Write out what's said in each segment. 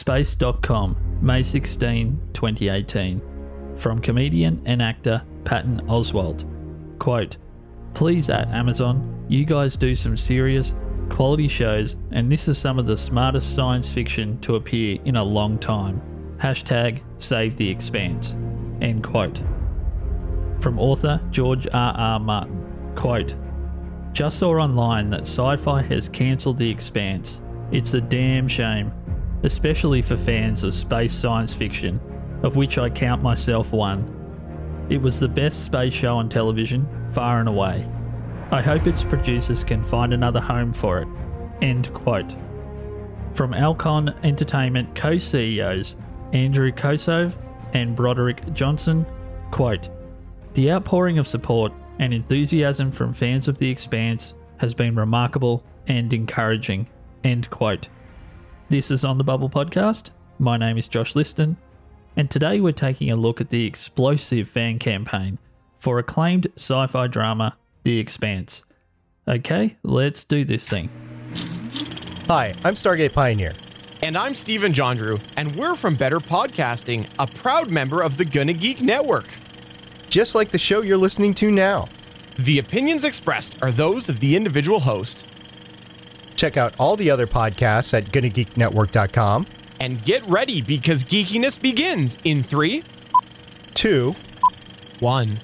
Space.com, May 16, 2018. From comedian and actor Patton Oswalt. Quote, Please at Amazon, you guys do some serious, quality shows, and this is some of the smartest science fiction to appear in a long time. Hashtag save the expanse. End quote. From author George R. R. Martin. Quote, Just saw online that Syfy has cancelled the expanse. It's a damn shame, especially for fans of space science fiction, of which I count myself one. It was the best space show on television, far and away. I hope its producers can find another home for it. End quote. From Alcon Entertainment co CEOs Andrew Kosove and Broderick Johnson, quote, The outpouring of support and enthusiasm from fans of The Expanse has been remarkable and encouraging. End quote. This is On the Bubble podcast. My name is Josh Liston, and today we're taking a look at the explosive fan campaign for acclaimed sci fi drama The Expanse. Okay, let's do this thing. Hi, I'm Stargate Pioneer. And I'm Steven Jondrew, and we're from Better Podcasting, a proud member of the Gonna Geek Network. Just like the show you're listening to now. The opinions expressed are those of the individual host. Check out all the other podcasts at GonnaGeekNetwork.com. And get ready because geekiness begins in three, Two, one.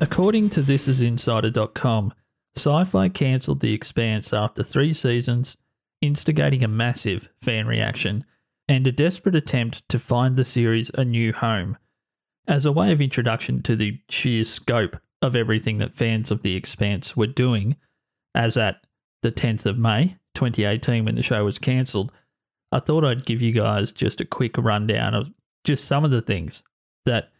According to ThisIsInsider.com, Syfy cancelled The Expanse after three seasons, instigating a massive fan reaction and a desperate attempt to find the series a new home. As a way of introduction to the sheer scope of everything that fans of The Expanse were doing, as at the 10th of May 2018 when the show was cancelled, I thought I'd give you guys just a quick rundown of just some of the things that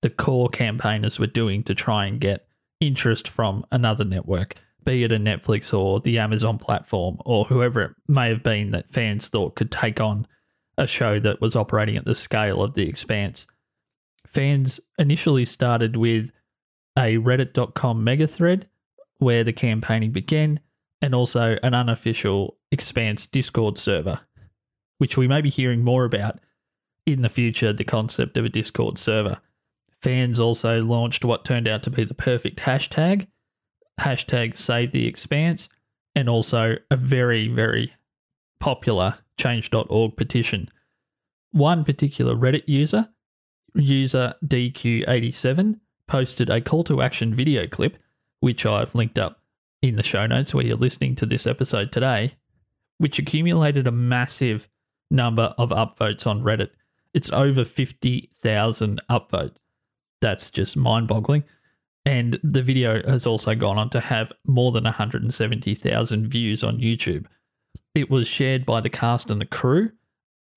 the core campaigners were doing to try and get interest from another network, be it a Netflix or the Amazon platform or whoever it may have been that fans thought could take on a show that was operating at the scale of The Expanse. Fans initially started with a reddit.com mega thread where the campaigning began and also an unofficial Expanse Discord server, which we may be hearing more about in the future the concept of a Discord server. Fans also launched what turned out to be the perfect hashtag, hashtag save the expanse, and also a very, very popular change.org petition. One particular Reddit user, user DQ87, posted a call to action video clip, which I've linked up in the show notes where you're listening to this episode today, which accumulated a massive number of upvotes on Reddit. It's over 50,000 upvotes. That's just mind boggling. And the video has also gone on to have more than 170,000 views on YouTube. It was shared by the cast and the crew,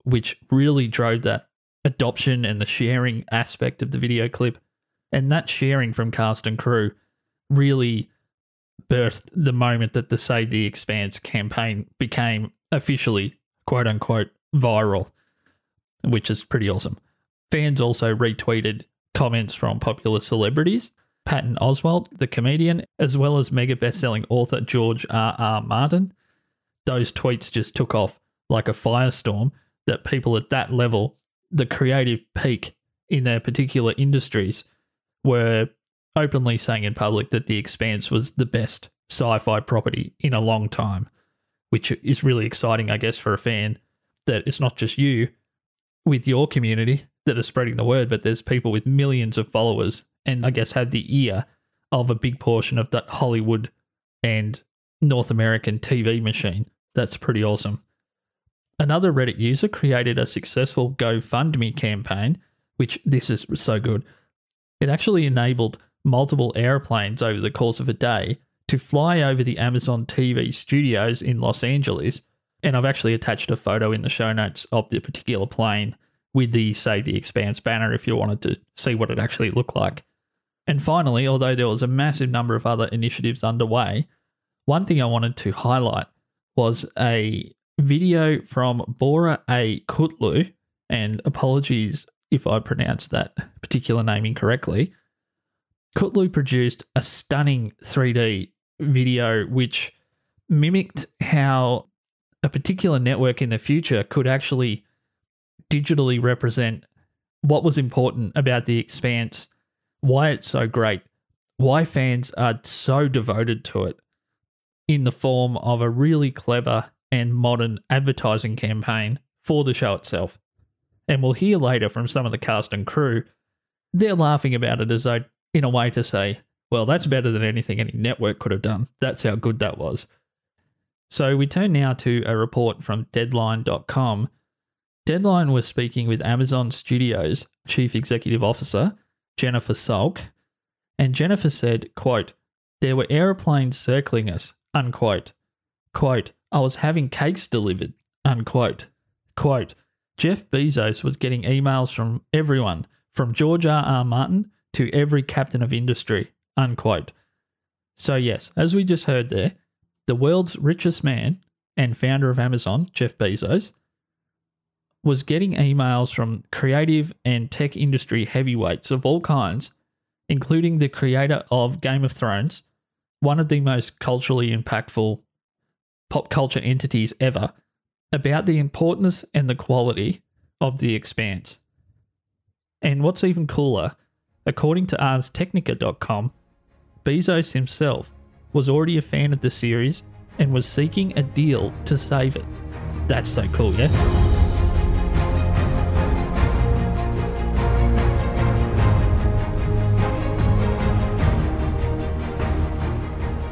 which really drove that adoption and the sharing aspect of the video clip. And that sharing from cast and crew really birthed the moment that the Save the Expanse campaign became officially quote unquote viral, which is pretty awesome. Fans also retweeted comments from popular celebrities, Patton Oswalt, the comedian, as well as mega best-selling author George R. R. Martin. Those tweets just took off like a firestorm that people at that level, the creative peak in their particular industries, were openly saying in public that The Expanse was the best sci-fi property in a long time, which is really exciting, I guess, for a fan that it's not just you with your community that are spreading the word, but there's people with millions of followers and I guess have the ear of a big portion of that Hollywood and North American TV machine. That's pretty awesome. Another Reddit user created a successful GoFundMe campaign, which this is so good. It actually enabled multiple airplanes over the course of a day to fly over the Amazon TV studios in Los Angeles. And I've actually attached a photo in the show notes of the particular plane with the, say, the Expanse banner if you wanted to see what it actually looked like. And finally, although there was a massive number of other initiatives underway, one thing I wanted to highlight was a video from Bora A. Kutlu, and apologies if I pronounced that particular name incorrectly. Kutlu produced a stunning 3D video which mimicked how a particular network in the future could actually digitally represent what was important about The Expanse, why it's so great, why fans are so devoted to it in the form of a really clever and modern advertising campaign for the show itself. And we'll hear later from some of the cast and crew, they're laughing about it as though, in a way, to say, well, that's better than anything any network could have done. That's how good that was. So we turn now to a report from Deadline.com. Deadline was speaking with Amazon Studios Chief Executive Officer, Jennifer Salke, and Jennifer said, quote, There were aeroplanes circling us, unquote. Quote, I was having cakes delivered, unquote. Quote, Jeff Bezos was getting emails from everyone, from George R. R. Martin to every captain of industry, unquote. So, yes, as we just heard there, the world's richest man and founder of Amazon, Jeff Bezos, was getting emails from creative and tech industry heavyweights of all kinds, including the creator of Game of Thrones, one of the most culturally impactful pop culture entities ever, about the importance and the quality of The Expanse. And what's even cooler, according to ArsTechnica.com, Bezos himself was already a fan of the series and was seeking a deal to save it. That's so cool, yeah?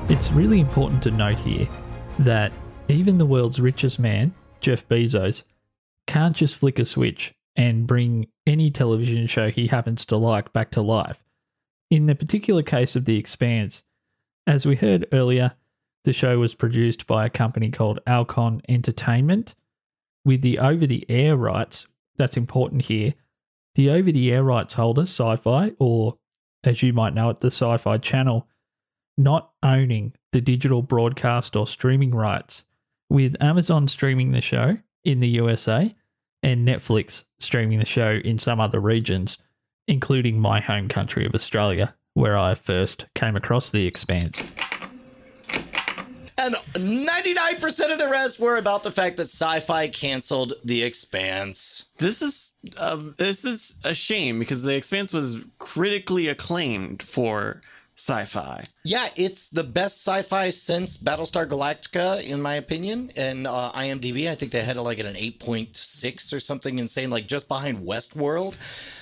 It's really important to note here that even the world's richest man, Jeff Bezos, can't just flick a switch and bring any television show he happens to like back to life. In the particular case of The Expanse, as we heard earlier, the show was produced by a company called Alcon Entertainment. With the over the air rights, that's important here. The over the air rights holder, Syfy, or as you might know it, the Sci Fi channel, not owning the digital broadcast or streaming rights, with Amazon streaming the show in the USA and Netflix streaming the show in some other regions, including my home country of Australia, where I first came across The Expanse. And 99% of the rest were about the fact that Syfy canceled The Expanse. This is um, this is a shame because The Expanse was critically acclaimed for sci-fi. Yeah, it's the best sci-fi since Battlestar Galactica, in my opinion. And uh, IMDb, I think they had like an 8.6 or something insane, like just behind Westworld.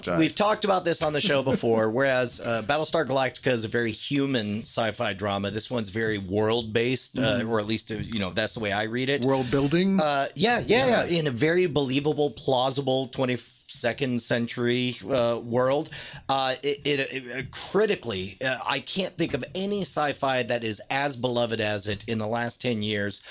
Nice. We've talked about this on the show before, whereas uh, Battlestar Galactica is a very human sci-fi drama. This one's very world-based, uh, or at least, uh, you know, that's the way I read it. World building. Uh, yeah, yeah, yeah, in a very believable, plausible 22nd century uh, world. Uh, it, it, it- critically, uh, I can't think of any sci-fi that is as beloved as it in the last 10 years.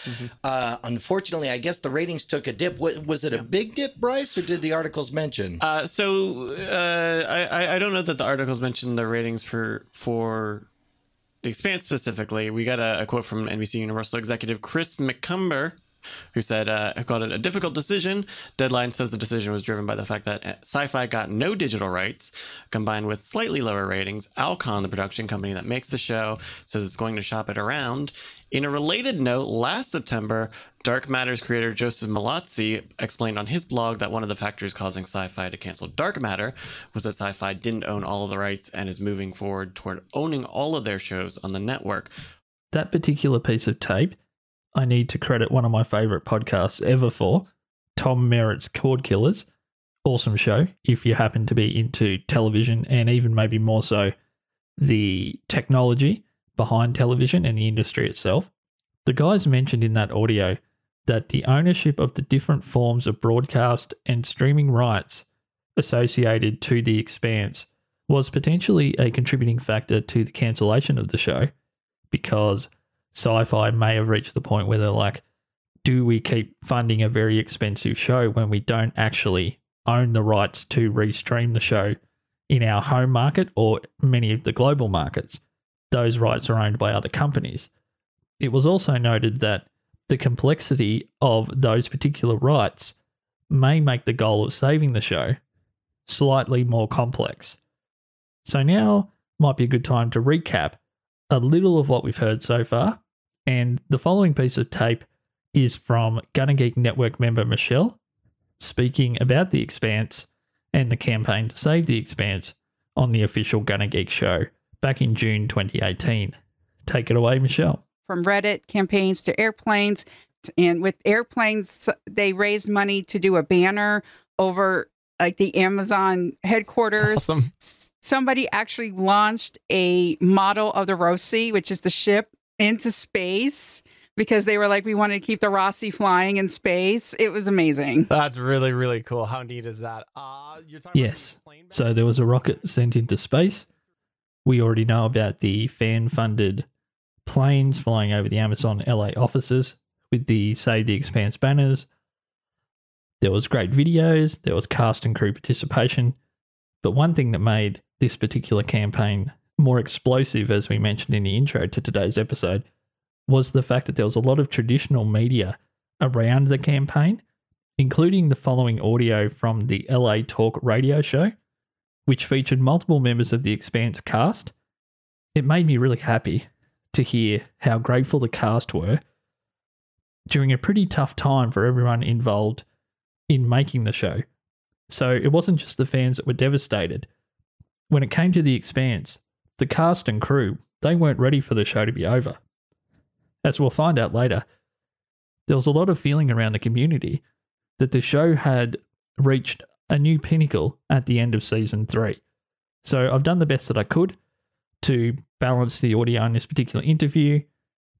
Uh, unfortunately, I guess the ratings took a dip. Was, was it a big dip, Bryce, or did the articles mention? Uh, so uh, I- I I don't know that the articles mentioned the ratings for for the Expanse specifically. We got a, a quote from NBC Universal executive Chris McCumber. Who said, uh, called it a difficult decision. Deadline says the decision was driven by the fact that uh, Syfy got no digital rights, combined with slightly lower ratings. Alcon, the production company that makes the show, says it's going to shop it around. In a related note, last September, Dark Matter's creator Joseph Mallozzi explained on his blog that one of the factors causing Syfy to cancel Dark Matter was that Syfy didn't own all of the rights and is moving forward toward owning all of their shows on the network. That particular piece of tape, I need to credit one of my favorite podcasts ever for Tom Merritt's Cord Killers. Awesome show if you happen to be into television and even maybe more so the technology behind television and the industry itself. The guys mentioned in that audio that the ownership of the different forms of broadcast and streaming rights associated to The Expanse was potentially a contributing factor to the cancellation of the show because Syfy may have reached the point where they're like, do we keep funding a very expensive show when we don't actually own the rights to restream the show in our home market or many of the global markets? Those rights are owned by other companies. It was also noted that the complexity of those particular rights may make the goal of saving the show slightly more complex. So now might be a good time to recap a little of what we've heard so far. And the following piece of tape is from Gonna Geek Network member Michelle. speaking about The Expanse and the campaign to save The Expanse on the official Gonna Geek show back in June 2018. Take it away, Michelle. from Reddit campaigns to airplanes. And with airplanes, they raised money to do a banner over like the Amazon headquarters. Awesome. Somebody actually launched a model of the Roci, which is the ship, into space because they were like, we wanted to keep the Roci flying in space. It was amazing. That's really, really cool. How neat is that? Uh, you're talking Yes. About So there was a rocket sent into space. We already know about the fan funded planes flying over the Amazon LA offices with the Save the Expanse banners. There was great videos, there was cast and crew participation. But one thing that made this particular campaign more explosive, as we mentioned in the intro to today's episode, was the fact that there was a lot of traditional media around the campaign, including the following audio from the LA Talk radio show which featured multiple members of the Expanse cast. It made me really happy to hear how grateful the cast were during a pretty tough time for everyone involved in making the show. So it wasn't just the fans that were devastated. When it came to the Expanse, the cast and crew, they weren't ready for the show to be over. As we'll find out later, there was a lot of feeling around the community that the show had reached a new pinnacle at the end of season three. So I've done the best that I could to balance the audio in this particular interview,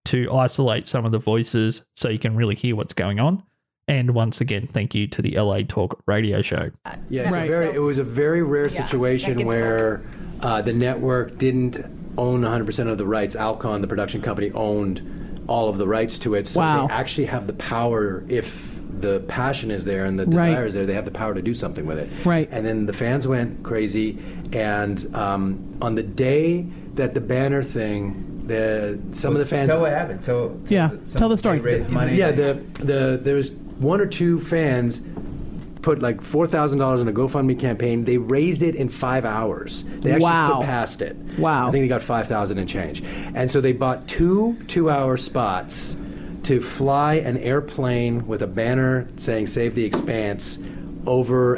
to isolate some of the voices so you can really hear what's going on. And once again, thank you to the LA Talk radio show. Yeah, it's Right. a very, So- it was a very rare Yeah, situation that where uh, the network didn't own 100% of the rights. Alcon, the production company, owned all of the rights to it. So Wow. they actually have the power if the passion is there and the Right. desire is there, they have the power to do something with it. Right. And then the fans went crazy. And um, on the day that the banner thing, the some of the fans Tell what happened. Tell Yeah, some- tell the story. They raised money. yeah, the the there was one or two fans put like four thousand dollars in a GoFundMe campaign. They raised it in five hours. They actually Wow. surpassed it. Wow. I think they got five thousand and change. And so they bought two two-hour spots to fly an airplane with a banner saying "Save the Expanse" over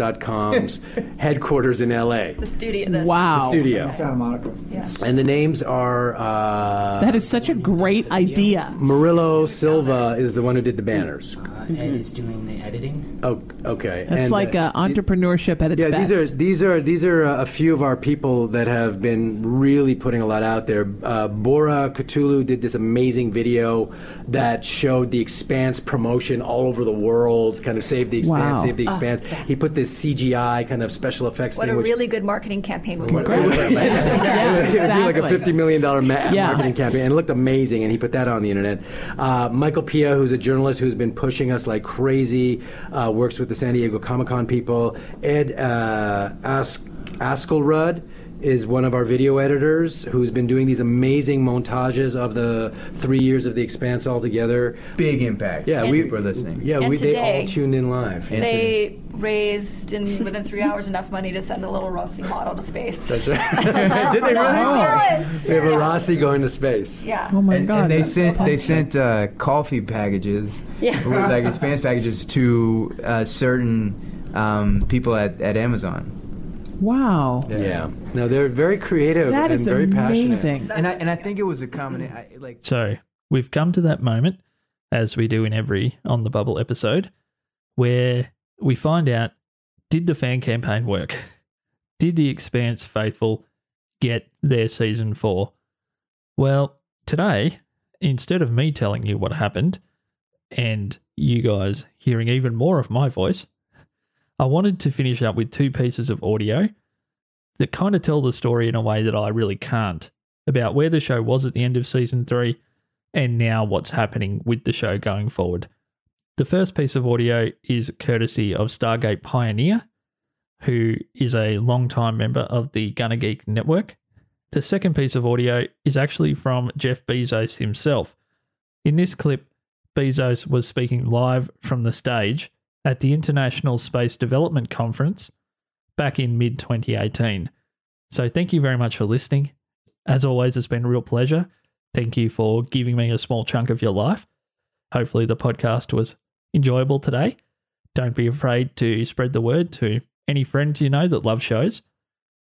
Amazon.com's headquarters in LA. The studio. The Wow. Studio. Santa Monica. Yeah. And the names are uh, That is such a great idea. Murillo Silva is the one who did the banners. Uh, Ed is doing the editing. Oh, okay. And, like uh, uh, entrepreneurship at its yeah, best. these are these are these are uh, a few of our people that have been really putting a lot out there. Uh, Bora Kutlu did this amazing video that showed the Expanse promotion all over the world. Kind of save the Expanse, Wow. save the Expanse. He put this CGI kind of special effects What thing. a which, really good marketing campaign would work. Great. Yeah, it would be like a fifty million dollar ma- Yeah. marketing campaign, and it looked amazing. And he put that on the internet. Uh, Michael Pia, who's a journalist who's been pushing us like crazy, uh, works with the San Diego Comic Con people. Ed uh, Ask Askelrud is one of our video editors who's been doing these amazing montages of the three years of the Expanse all together. Big impact. Yeah, And- we for listening. Yeah, And we they all tuned in live. And They raised in within three hours enough money to send a little Roci model to space. That's right. Did they really? Yes. we have a Roci going to space. Yeah. oh my and, god! and they that's sent they sent uh, coffee packages, Yeah. with, like expanse packages to uh, certain um, people at, at Amazon. Wow. Yeah. No, they're very creative That and is very passionate. And I and I think it was a common I, like So we've come to that moment, as we do in every On the Bubble episode, where we find out did the fan campaign work? Did the Expanse faithful get their season four? Well, today, instead of me telling you what happened and you guys hearing even more of my voice, I wanted to finish up with two pieces of audio that kind of tell the story in a way that I really can't about where the show was at the end of season three and now what's happening with the show going forward. The first piece of audio is courtesy of Stargate Pioneer, who is a longtime member of the Gonna Geek network. The second piece of audio is actually from Jeff Bezos himself. In this clip, Bezos was speaking live from the stage at the International Space Development Conference back in mid 2018. So, thank you very much for listening. As always, it's been a real pleasure. Thank you for giving me a small chunk of your life. Hopefully, the podcast was enjoyable today. Don't be afraid to spread the word to any friends you know that love shows.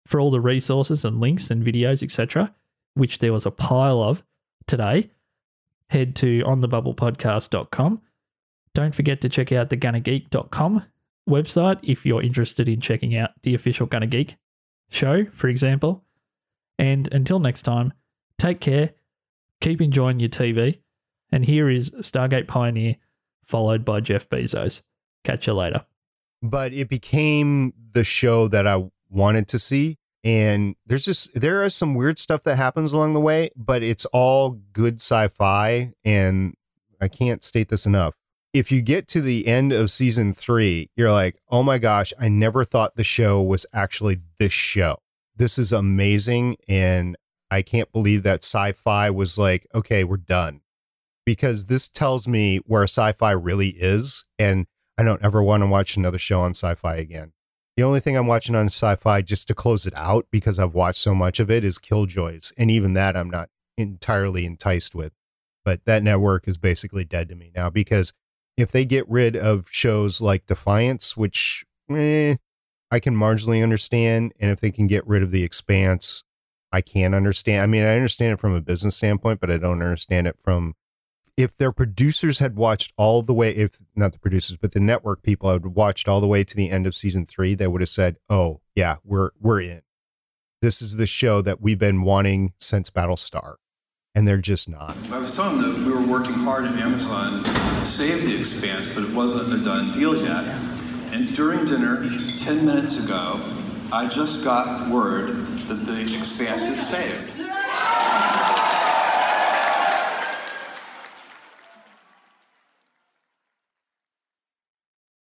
For all the resources and links and videos, etc., which there was a pile of today, head to onthebubblepodcast.com. Don't forget to check out the gonnageek.com website if you're interested in checking out the official Gonna Geek show, for example. And until next time, take care, keep enjoying your TV, and here is Stargate Pioneer, followed by Jeff Bezos. Catch you later. but it became the show that I wanted to see. And there's just there is some weird stuff that happens along the way, but it's all good sci-fi. And I can't state this enough. If you get to the end of season three, you're like, oh my gosh, I never thought the show was actually this show. This is amazing. And I can't believe that Syfy was like, okay, we're done. Because this tells me where Syfy really is. And I don't ever want to watch another show on Syfy again. The only thing I'm watching on Syfy just to close it out because I've watched so much of it is Killjoys, and even that I'm not entirely enticed with. But that network is basically dead to me now because if they get rid of shows like Defiance, which eh, I can marginally understand, and if they can get rid of The Expanse, I can understand. I mean, I understand it from a business standpoint, but I don't understand it from if their producers had watched all the way, if not the producers, but the network people had watched all the way to the end of season three, they would have said, "Oh yeah, we're we're in. This is the show that we've been wanting since Battlestar," and they're just not. I was telling them that we were working hard at Amazon save The Expanse, but it wasn't a done deal yet. And during dinner, 10 minutes ago, I just got word that The Expanse is saved.